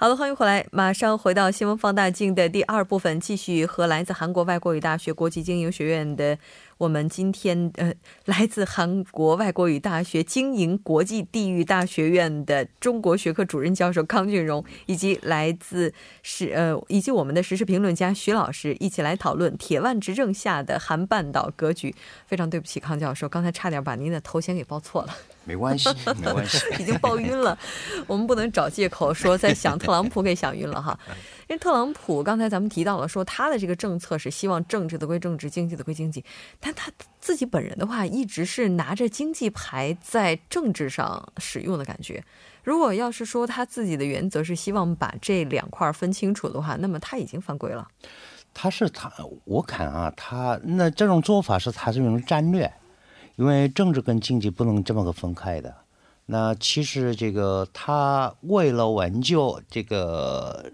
好了，欢迎回来，马上回到新闻放大镜的第二部分，继续和来自韩国外国语大学国际经营学院的。我们今天呃，来自韩国外国语大学经营国际地域大学院的中国学科主任教授康俊荣，以及来自是呃，以及我们的时事评论家徐老师，一起来讨论铁腕执政下的韩半岛格局。非常对不起，康教授，刚才差点把您的头衔给报错了。没关系，没关系，已经报晕了。我们不能找借口说在想特朗普给想晕了哈。因为特朗普刚才咱们提到了，说他的这个政策是希望政治的归政治，经济的归经济，但他自己本人的话，一直是拿着经济牌在政治上使用的感觉。如果要是说他自己的原则是希望把这两块分清楚的话，那么他已经犯规了。他是他，我看啊，他那这种做法是他这种战略，因为政治跟经济不能这么个分开的。那其实这个他为了挽救这个。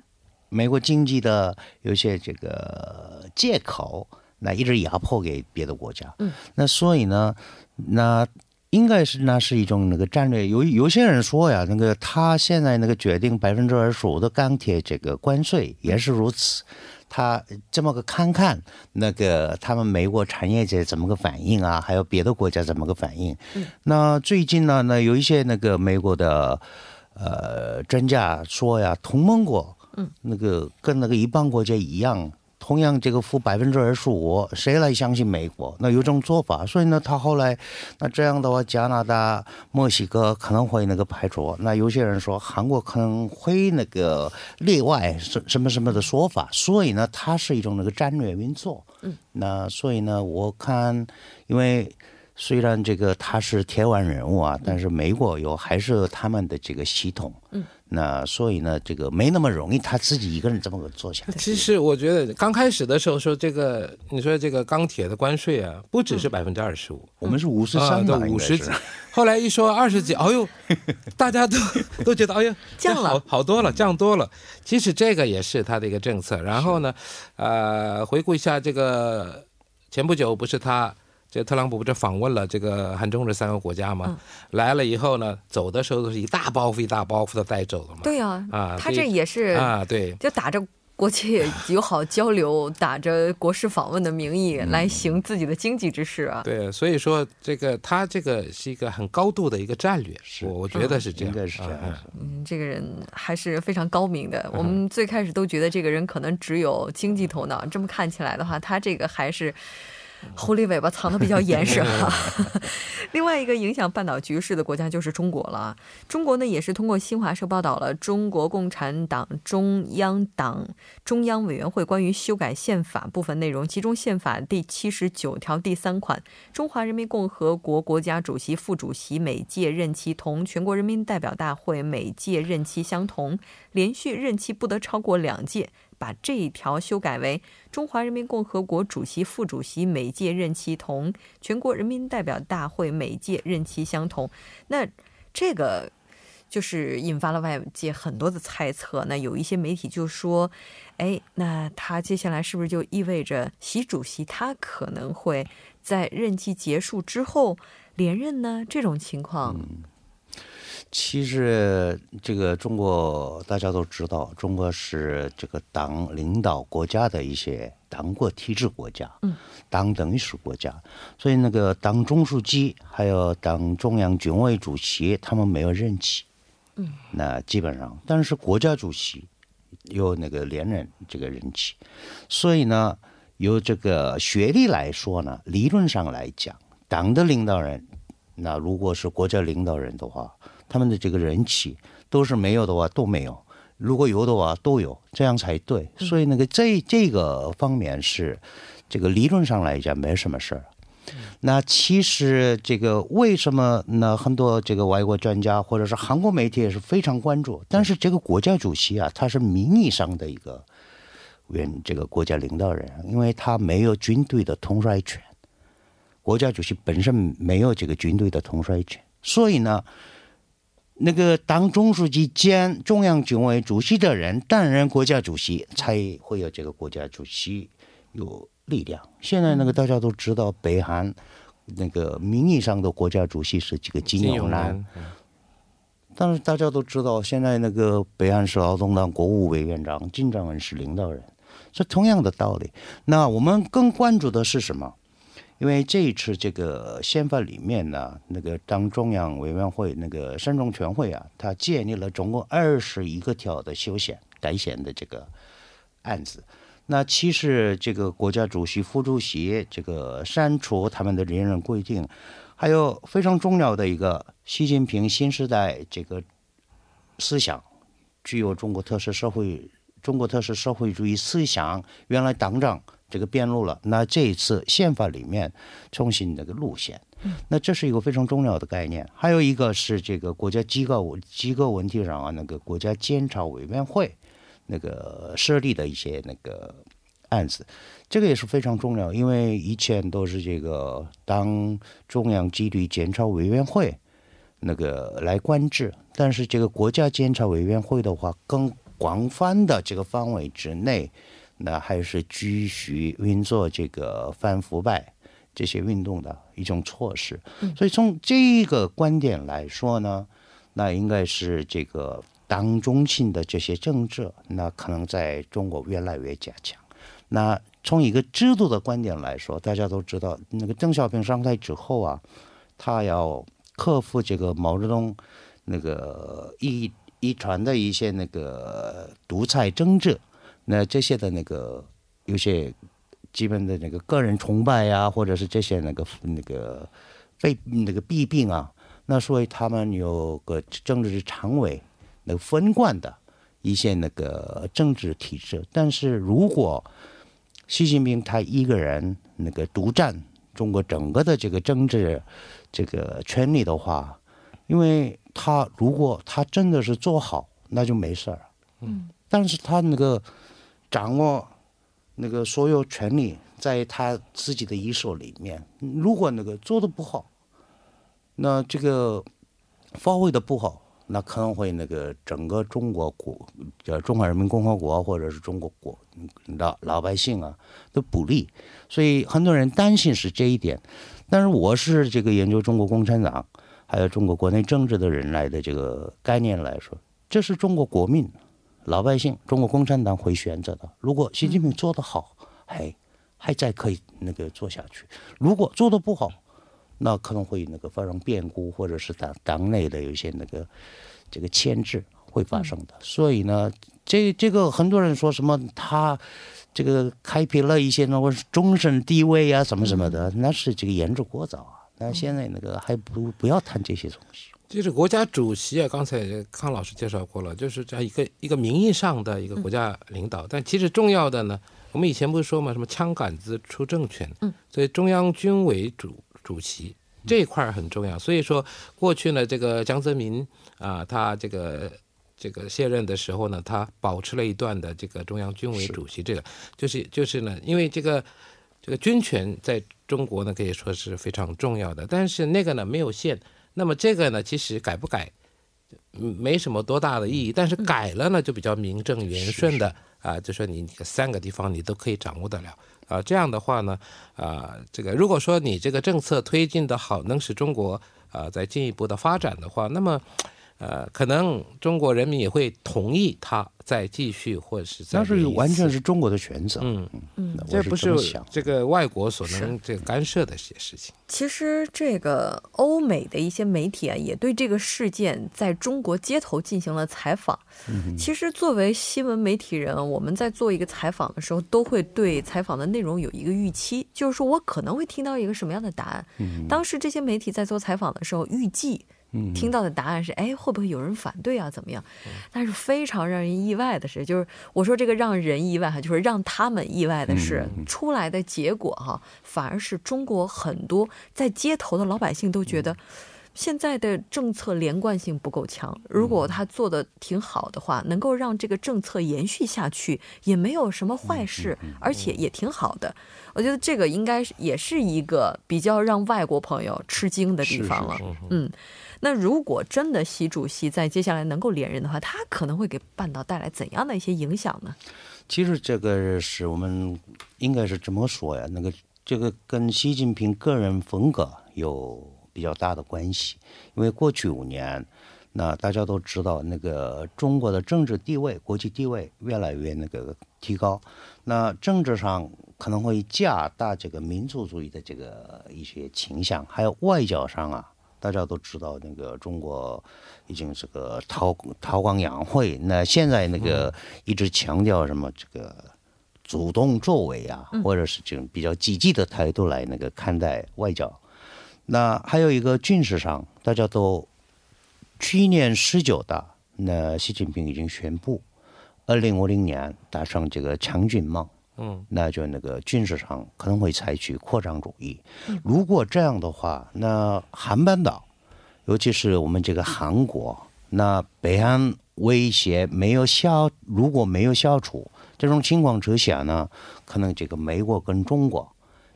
美国经济的有些这个借口，那一直压迫给别的国家。嗯，那所以呢，那应该是那是一种那个战略。有有些人说呀，那个他现在那个决定百分之二十五的钢铁这个关税也是如此。他这么个看看那个他们美国产业界怎么个反应啊？还有别的国家怎么个反应？嗯，那最近呢，那有一些那个美国的呃专家说呀，同盟国。嗯，那个跟那个一般国家一样，同样这个付百分之二十五，谁来相信美国？那有种做法，所以呢，他后来那这样的话，加拿大、墨西哥可能会那个排除。那有些人说韩国可能会那个例外，什什么什么的说法。所以呢，它是一种那个战略运作。嗯，那所以呢，我看，因为虽然这个他是铁腕人物啊，但是美国有还是他们的这个系统。嗯。那所以呢，这个没那么容易，他自己一个人这么个做下来。其实我觉得刚开始的时候说这个，你说这个钢铁的关税啊，不只是百分之二十五，我们是五十三到五十几，后来一说二十几，哎呦，大家都都觉得哎呦 降了，好多了，降多了。其实这个也是他的一个政策。然后呢，呃，回顾一下这个前不久不是他。这特朗普不是访问了这个韩中这三个国家吗？来了以后呢，走的时候都是一大包袱一大包袱的带走了嘛。对呀，啊，他这也是啊，对，就打着国际友好交流、打着国事访问的名义来行自己的经济之事啊。对，所以说这个他这个是一个很高度的一个战略，是，我觉得是这样，是这样。嗯，这个人还是非常高明的。我们最开始都觉得这个人可能只有经济头脑，这么看起来的话，他这个还是。狐狸尾巴藏的比较严实哈。另外一个影响半岛局势的国家就是中国了。中国呢也是通过新华社报道了中国共产党中央党中央委员会关于修改宪法部分内容，其中宪法第七十九条第三款，中华人民共和国国家主席、副主席每届任期同全国人民代表大会每届任期相同，连续任期不得超过两届。把这一条修改为中华人民共和国主席、副主席每届任期同全国人民代表大会每届任期相同。那这个就是引发了外界很多的猜测。那有一些媒体就说：“哎，那他接下来是不是就意味着习主席他可能会在任期结束之后连任呢？”这种情况。其实，这个中国大家都知道，中国是这个党领导国家的一些党国体制国家，嗯，党等于是国家，所以那个党中书记还有党中央军委主席他们没有任期，嗯，那基本上，但是国家主席有那个连任这个任期，所以呢，由这个学历来说呢，理论上来讲，党的领导人，那如果是国家领导人的话。他们的这个人气都是没有的话都没有，如果有的话都有，这样才对。所以那个这这个方面是这个理论上来讲没什么事儿。那其实这个为什么呢？很多这个外国专家或者是韩国媒体也是非常关注。但是这个国家主席啊，他是名义上的一个原这个国家领导人，因为他没有军队的统帅权，国家主席本身没有这个军队的统帅权，所以呢，那个党中书记兼中央军委主席的人担任国家主席，才会有这个国家主席有力量。现在那个大家都知道，北韩那个名义上的国家主席是这个金永南。但是大家都知道，现在那个北韩是劳动党国务委员长金正恩是领导人，这同样的道理。那我们更关注的是什么？因为这一次这个宪法里面呢，那个党中央委员会那个三中全会啊，他建立了总共二十一个条的修宪改宪的这个案子。那其实这个国家主席、副主席这个删除他们的连任规定。还有非常重要的一个，习近平新时代这个思想，具有中国特色社会、中国特色社会主义思想。原来党章这个变路了，那这一次宪法里面重新那个路线，那这是一个非常重要的概念。还有一个是这个国家机构机构问题上啊，那个国家监察委员会那个设立的一些那个案子。这个也是非常重要，因为以前都是这个当中央纪律检查委员会那个来管制，但是这个国家监察委员会的话，更广泛的这个范围之内，那还是继续运作这个反腐败这些运动的一种措施。所以从这个观点来说呢，那应该是这个党中心的这些政治，那可能在中国越来越加强。那从一个制度的观点来说，大家都知道，那个邓小平上台之后啊，他要克服这个毛泽东那个遗遗传的一些那个独裁政治，那这些的那个有些基本的那个个人崇拜呀，或者是这些那个那个被那个弊病啊，那所以他们有个政治常委那个分管的一些那个政治体制，但是如果习近平他一个人那个独占中国整个的这个政治这个权利的话，因为他如果他真的是做好，那就没事儿。嗯，但是他那个掌握那个所有权利在他自己的一手里面，如果那个做的不好，那这个发挥的不好。那可能会那个整个中国国，叫中华人民共和国或者是中国国老老百姓啊都不利，所以很多人担心是这一点。但是我是这个研究中国共产党还有中国国内政治的人来的这个概念来说，这是中国国民老百姓中国共产党会选择的。如果习近平做得好，还还在可以那个做下去；如果做得不好，那可能会那个发生变故，或者是党党内的有一些那个这个牵制会发生的。所以呢，这这个很多人说什么他这个开辟了一些那个终身地位啊什么什么的，那是这个言之过早啊。那现在那个还不不要谈这些东西。就是国家主席啊，刚才康老师介绍过了，就是这样一个一个名义上的一个国家领导，但其实重要的呢，我们以前不是说嘛，什么枪杆子出政权，嗯，所以中央军委主。主席这一块很重要，所以说过去呢，这个江泽民啊，他这个这个卸任的时候呢，他保持了一段的这个中央军委主席这个，就是就是呢，因为这个这个军权在中国呢可以说是非常重要的，但是那个呢没有限，那么这个呢其实改不改，没什么多大的意义，但是改了呢就比较名正言顺的啊，就说你三个地方你都可以掌握得了。啊，这样的话呢，啊，这个如果说你这个政策推进的好，能使中国啊再进一步的发展的话，那么，呃，可能中国人民也会同意他。再继续，或者是那是完全是中国的选择。嗯嗯，这不是这个外国所能这个干涉的一些事情。其实，这个欧美的一些媒体啊，也对这个事件在中国街头进行了采访。其实，作为新闻媒体人，我们在做一个采访的时候，都会对采访的内容有一个预期，就是说我可能会听到一个什么样的答案。当时这些媒体在做采访的时候，预计。听到的答案是，哎，会不会有人反对啊？怎么样？但是非常让人意外的是，就是我说这个让人意外哈，就是让他们意外的是，出来的结果哈，反而是中国很多在街头的老百姓都觉得，现在的政策连贯性不够强，如果他做的挺好的话，能够让这个政策延续下去，也没有什么坏事，而且也挺好的。我觉得这个应该是也是一个比较让外国朋友吃惊的地方了。嗯，那如果真的习主席在接下来能够连任的话，他可能会给半岛带来怎样的一些影响呢？其实这个是我们应该是这么说呀，那个这个跟习近平个人风格有。比较大的关系，因为过去五年，那大家都知道，那个中国的政治地位、国际地位越来越那个提高，那政治上可能会加大这个民族主义的这个一些倾向，还有外交上啊，大家都知道，那个中国已经这个韬韬光养晦，那现在那个一直强调什么这个主动作为啊，或者是这种比较积极的态度来那个看待外交。那还有一个军事上，大家都去年十九大，那习近平已经宣布，二零五零年达成这个强军梦，嗯，那就那个军事上可能会采取扩张主义。如果这样的话，那韩半岛，尤其是我们这个韩国，那北韩威胁没有消，如果没有消除这种情况之下呢，可能这个美国跟中国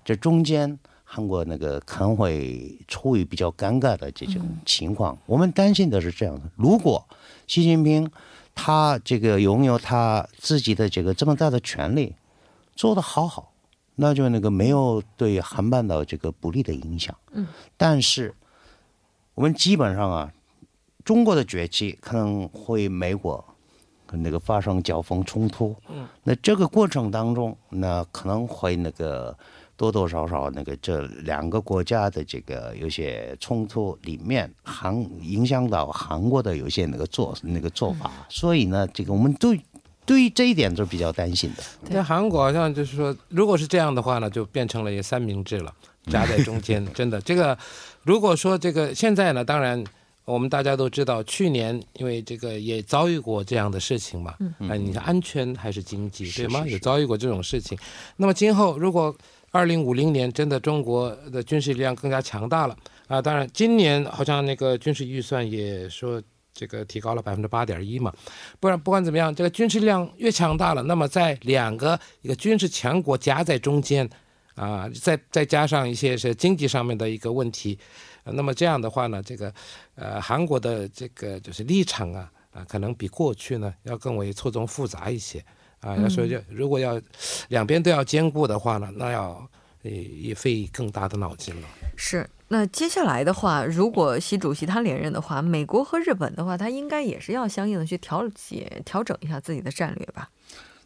这中间。韩国那个可能会处于比较尴尬的这种情况，我们担心的是这样的：如果习近平他这个拥有他自己的这个这么大的权利，做得好好，那就那个没有对韩半岛这个不利的影响。嗯，但是我们基本上啊，中国的崛起可能会美国跟那个发生交锋冲突。嗯，那这个过程当中，那可能会那个。多多少少那个这两个国家的这个有些冲突里面，韩影响到韩国的有些那个做那个做法，所以呢，这个我们对对于这一点是比较担心的。在韩国好像就是说，如果是这样的话呢，就变成了一个三明治了，夹在中间。真的，这个如果说这个现在呢，当然我们大家都知道，去年因为这个也遭遇过这样的事情嘛。嗯嗯。你看安全还是经济对吗？也遭遇过这种事情。那么今后如果二零五零年，真的中国的军事力量更加强大了啊！当然，今年好像那个军事预算也说这个提高了百分之八点一嘛。不然不管怎么样，这个军事力量越强大了，那么在两个一个军事强国夹在中间啊，再再加上一些是经济上面的一个问题，那么这样的话呢，这个呃韩国的这个就是立场啊啊，可能比过去呢要更为错综复杂一些。啊，要说就如果要两边都要兼顾的话呢，那要也也费更大的脑筋了。是，那接下来的话，如果习主席他连任的话，美国和日本的话，他应该也是要相应的去调节、调整一下自己的战略吧？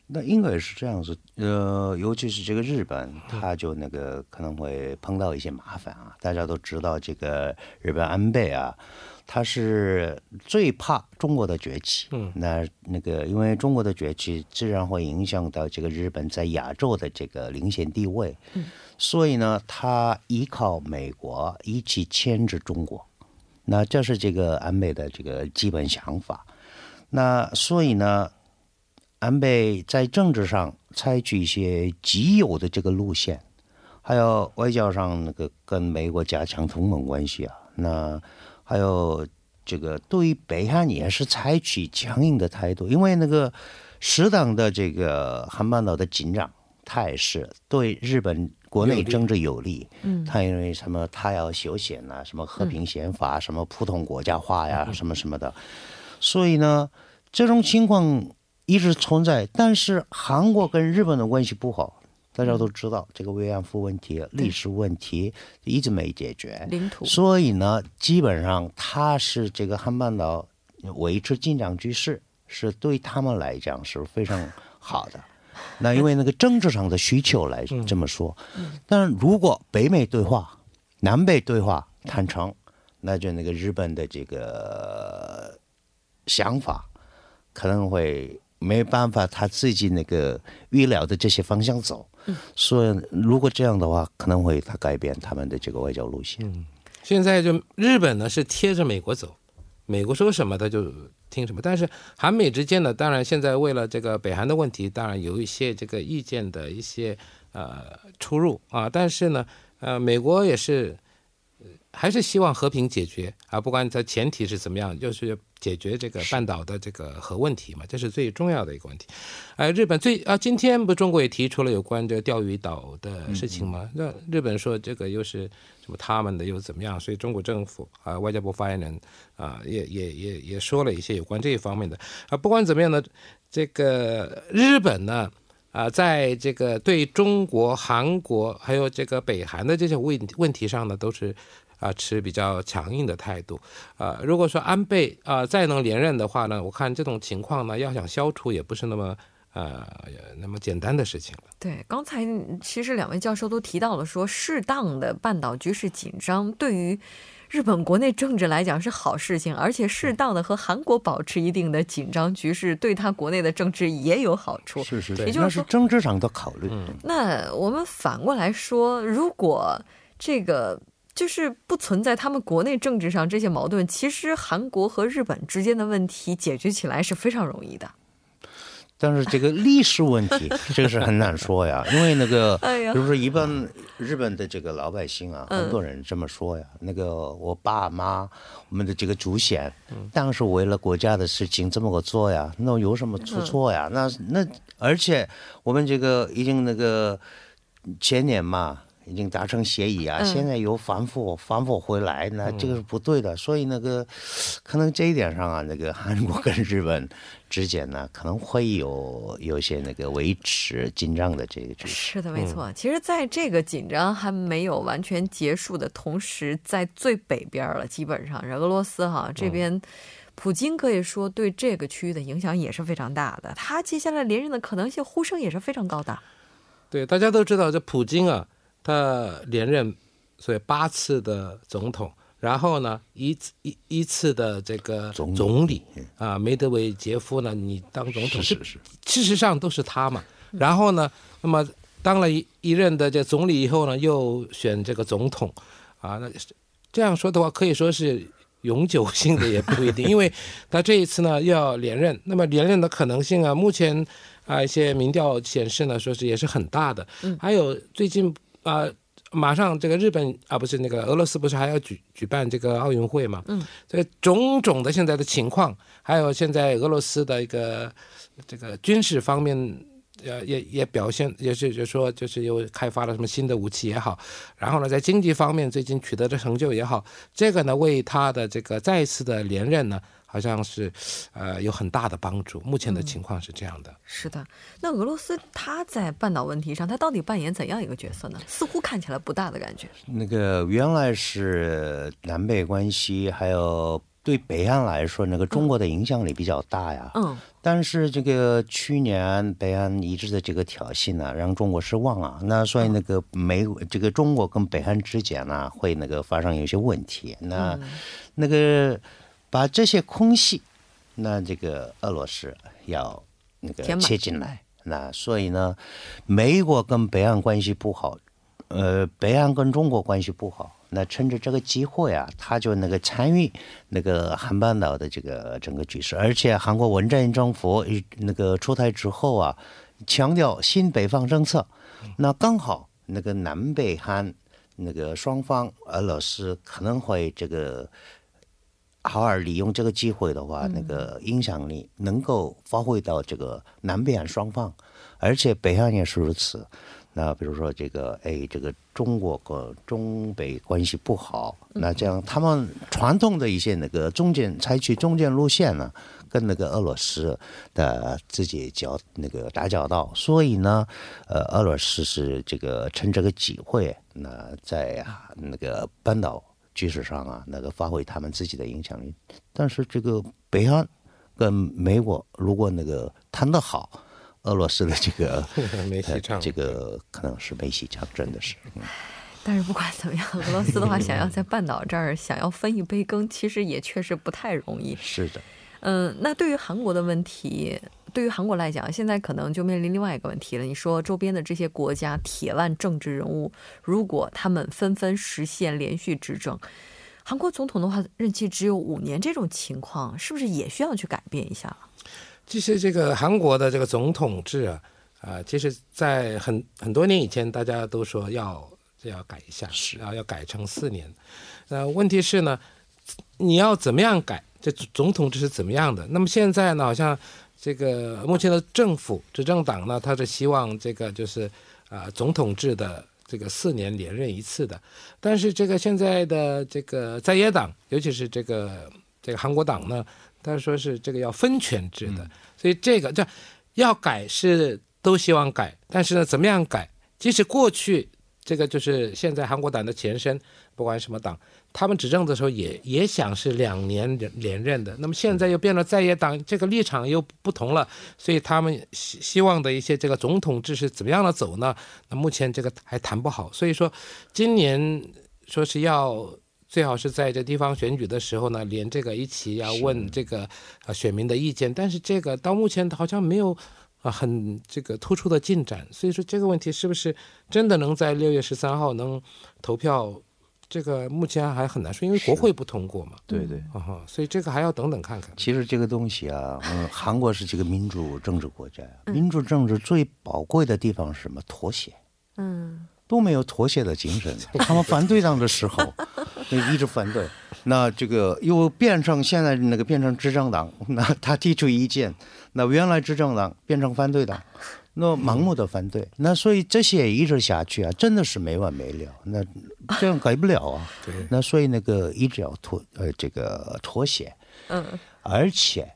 那应该是这样子，呃，尤其是这个日本，他就那个可能会碰到一些麻烦啊。大家都知道，这个日本安倍啊。他是最怕中国的崛起，嗯，那那个因为中国的崛起自然会影响到这个日本在亚洲的这个领先地位，嗯，所以呢，他依靠美国一起牵制中国，那这是这个安倍的这个基本想法。那所以呢，安倍在政治上采取一些极有的这个路线，还有外交上那个跟美国加强同盟关系啊，那。还有这个对于北韩也是采取强硬的态度，因为那个适当的这个韩半岛的紧张态势对日本国内政治有利。嗯，他因为什么他要修宪啊，什么和平宪法，什么普通国家化呀，什么什么的，所以呢，这种情况一直存在。但是韩国跟日本的关系不好。大家都知道这个慰安妇问题、历史问题一直没解决，领土。所以呢，基本上它是这个汉半岛维持紧张局势，是对他们来讲是非常好的。那因为那个政治上的需求来这么说。但如果北美对话、南北对话谈成，那就那个日本的这个想法可能会。没办法，他自己那个预料的这些方向走，所以如果这样的话，可能会他改变他们的这个外交路线。嗯，现在就日本呢是贴着美国走，美国说什么他就听什么。但是韩美之间呢，当然现在为了这个北韩的问题，当然有一些这个意见的一些呃出入啊。但是呢，呃，美国也是还是希望和平解决啊，不管它前提是怎么样，就是解决这个半岛的这个核问题嘛，这是最重要的一个问题。哎，日本最啊，今天不中国也提出了有关这钓鱼岛的事情吗？那日本说这个又是什么他们的又怎么样？所以中国政府啊，外交部发言人啊，也也也也说了一些有关这一方面的啊。不管怎么样呢，这个日本呢。啊，在这个对中国、韩国还有这个北韩的这些问问题上呢，都是啊持比较强硬的态度。啊，如果说安倍啊再能连任的话呢，我看这种情况呢，要想消除也不是那么呃那么简单的事情了。对，刚才其实两位教授都提到了，说适当的半岛局势紧张对于。日本国内政治来讲是好事情，而且适当的和韩国保持一定的紧张局势，对他国内的政治也有好处。是是，也就是说政治上的考虑。嗯那我们反过来说，如果这个就是不存在他们国内政治上这些矛盾，其实韩国和日本之间的问题解决起来是非常容易的。但是这个历史问题，这个是很难说呀，因为那个，比如说一般日本的这个老百姓啊，很多人这么说呀。那个我爸妈，我们的这个祖先，当时为了国家的事情这么个做呀，那有什么出错呀？那那而且我们这个已经那个前年嘛。已经达成协议啊，现在又反复反复回来，那这个是不对的。所以那个 可能这一点上啊，那个韩国跟日本之间呢，可能会有有些那个维持紧张的这个局势。是的，没错。其实，在这个紧张还没有完全结束的同时，在最北边了，基本上是俄罗斯哈这边，普京可以说对这个区域的影响也是非常大的。他接下来连任的可能性呼声也是非常高的。对，大家都知道这普京啊。他连任，所以八次的总统，然后呢，一次一一次的这个总理啊，梅德韦杰夫呢，你当总统是是，事实上都是他嘛。然后呢，那么当了一一任的这总理以后呢，又选这个总统，啊，那这样说的话，可以说是永久性的也不一定，因为他这一次呢要连任，那么连任的可能性啊，目前啊一些民调显示呢，说是也是很大的。嗯，还有最近。啊，马上这个日本啊，不是那个俄罗斯，不是还要举举办这个奥运会嘛？嗯，这种种的现在的情况，还有现在俄罗斯的一个这个军事方面，呃，也也表现，也是就说，就是又开发了什么新的武器也好，然后呢，在经济方面最近取得的成就也好，这个呢，为他的这个再一次的连任呢。好像是，呃，有很大的帮助。目前的情况是这样的。是的，那俄罗斯它在半岛问题上，它到底扮演怎样一个角色呢？似乎看起来不大的感觉。那个原来是南北关系，还有对北岸来说，那个中国的影响力比较大呀。嗯。但是这个去年北岸一直的这个挑衅呢，让中国失望啊。那所以那个美这个中国跟北岸之间呢，会那个发生有些问题。那那个。把这些空隙，那这个俄罗斯要那个切进来，那所以呢，美国跟北岸关系不好，呃，北岸跟中国关系不好，那趁着这个机会啊，他就那个参与那个韩半岛的这个整个局势，而且韩国文在寅政府那个出台之后啊，强调新北方政策，那刚好那个南北韩那个双方俄罗斯可能会这个。好好利用这个机会的话，那个影响力能够发挥到这个南北韩双方，而且北韩也是如此。那比如说这个，哎，这个中国和中北关系不好，那这样他们传统的一些那个中间采取中间路线呢，跟那个俄罗斯的自己交那个打交道，所以呢，呃，俄罗斯是这个趁这个机会，那在啊那个半岛。局势上啊，那个发挥他们自己的影响力，但是这个北韩跟美国如果那个谈得好，俄罗斯的这个 这个可能是没戏唱，真的是。但是不管怎么样，俄罗斯的话想要在半岛这儿想要分一杯羹，其实也确实不太容易。是的。嗯，那对于韩国的问题。对于韩国来讲，现在可能就面临另外一个问题了。你说周边的这些国家铁腕政治人物，如果他们纷纷实现连续执政，韩国总统的话任期只有五年，这种情况是不是也需要去改变一下了？其实这个韩国的这个总统制啊，啊，其实在很很多年以前，大家都说要这要改一下，然后要改成四年。那问题是呢，你要怎么样改？这总统制是怎么样的？那么现在呢，好像这个目前的政府执政党呢，他是希望这个就是啊总统制的这个四年连任一次的。但是这个现在的这个在野党，尤其是这个这个韩国党呢，他说是这个要分权制的。所以这个这要改是都希望改，但是呢，怎么样改？即使过去这个就是现在韩国党的前身，不管什么党。他们执政的时候也也想是两年连连任的，那么现在又变了在野党，这个立场又不同了，所以他们希希望的一些这个总统制是怎么样的走呢？那目前这个还谈不好，所以说今年说是要最好是在这地方选举的时候呢，连这个一起要问这个啊选民的意见，但是这个到目前好像没有啊很这个突出的进展，所以说这个问题是不是真的能在六月十三号能投票？这个目前还很难说，因为国会不通过嘛。对对，所以这个还要等等看看。其实这个东西啊，嗯，韩国是这个民主政治国家，民主政治最宝贵的地方是什么？妥协。嗯，都没有妥协的精神。他们反对党的时候，一直反对。那这个又变成现在那个变成执政党，那他提出意见，那原来执政党变成反对党。那盲目的反对，那所以这些一直下去啊，真的是没完没了。那这样改不了啊。对。那所以那个一直要妥呃这个妥协。嗯。而且，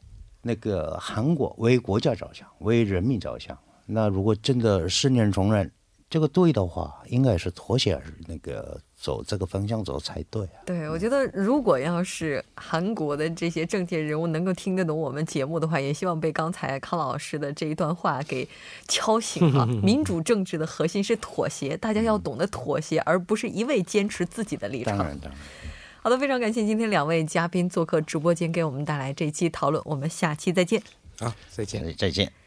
那个韩国为国家着想，为人民着想。那如果真的十年重任，这个对的话，应该是妥协那个。走这个方向走才对啊！对，我觉得如果要是韩国的这些政界人物能够听得懂我们节目的话，也希望被刚才康老师的这一段话给敲醒了。民主政治的核心是妥协，大家要懂得妥协，而不是一味坚持自己的立场。当然，当然。好的，非常感谢今天两位嘉宾做客直播间，给我们带来这期讨论。我们下期再见。好，再见，再见。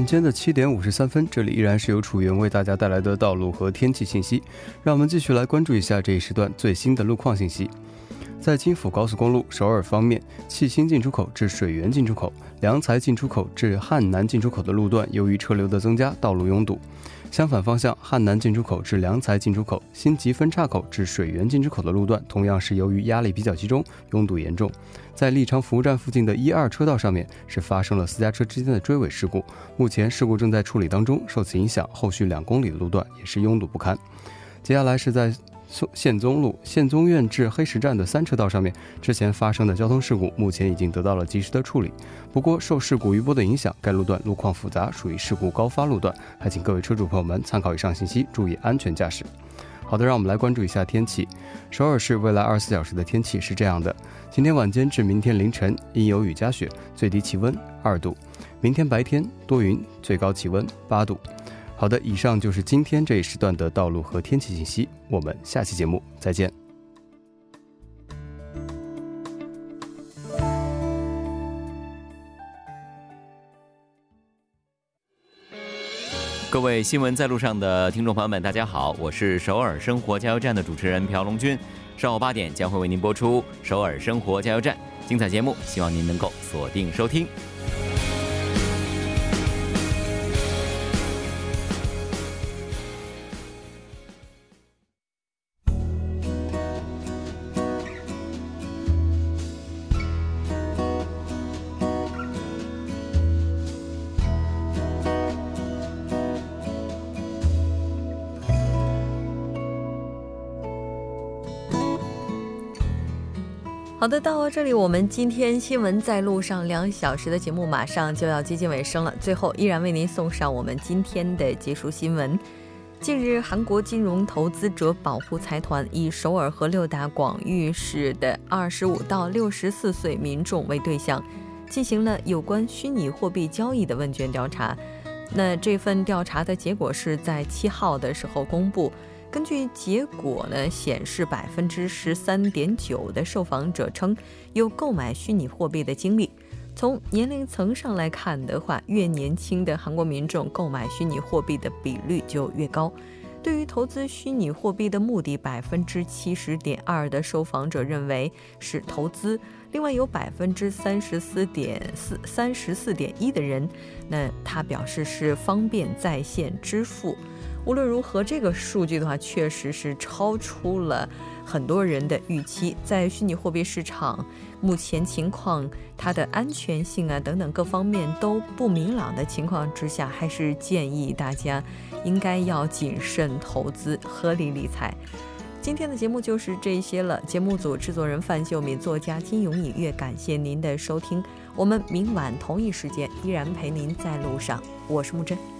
晚间的七点五十三分，这里依然是由楚云为大家带来的道路和天气信息。让我们继续来关注一下这一时段最新的路况信息。在京釜高速公路首尔方面，契兴进出口至水源进出口、良才进出口至汉南进出口的路段，由于车流的增加，道路拥堵。相反方向，汉南进出口至良才进出口、新吉分岔口至水源进出口的路段，同样是由于压力比较集中，拥堵严重。在立昌服务站附近的一二车道上面，是发生了私家车之间的追尾事故，目前事故正在处理当中。受此影响，后续两公里的路段也是拥堵不堪。接下来是在。宪宗路宪宗院至黑石站的三车道上面，之前发生的交通事故，目前已经得到了及时的处理。不过，受事故余波的影响，该路段路况复杂，属于事故高发路段，还请各位车主朋友们参考以上信息，注意安全驾驶。好的，让我们来关注一下天气。首尔市未来二十四小时的天气是这样的：今天晚间至明天凌晨阴有雨夹雪，最低气温二度；明天白天多云，最高气温八度。好的，以上就是今天这一时段的道路和天气信息。我们下期节目再见。各位新闻在路上的听众朋友们，大家好，我是首尔生活加油站的主持人朴龙军。上午八点将会为您播出首尔生活加油站精彩节目，希望您能够锁定收听。好的，到这里，我们今天新闻在路上两小时的节目马上就要接近尾声了。最后，依然为您送上我们今天的结束新闻。近日，韩国金融投资者保护财团以首尔和六大广域市的二十五到六十四岁民众为对象，进行了有关虚拟货币交易的问卷调查。那这份调查的结果是在七号的时候公布。根据结果呢显示，百分之十三点九的受访者称有购买虚拟货币的经历。从年龄层上来看的话，越年轻的韩国民众购买虚拟货币的比率就越高。对于投资虚拟货币的目的，百分之七十点二的受访者认为是投资，另外有百分之三十四点四、三十四点一的人，那他表示是方便在线支付。无论如何，这个数据的话，确实是超出了很多人的预期。在虚拟货币市场目前情况，它的安全性啊等等各方面都不明朗的情况之下，还是建议大家应该要谨慎投资，合理理财。今天的节目就是这些了。节目组制作人范秀敏，作家金永隐月，感谢您的收听。我们明晚同一时间依然陪您在路上。我是木真。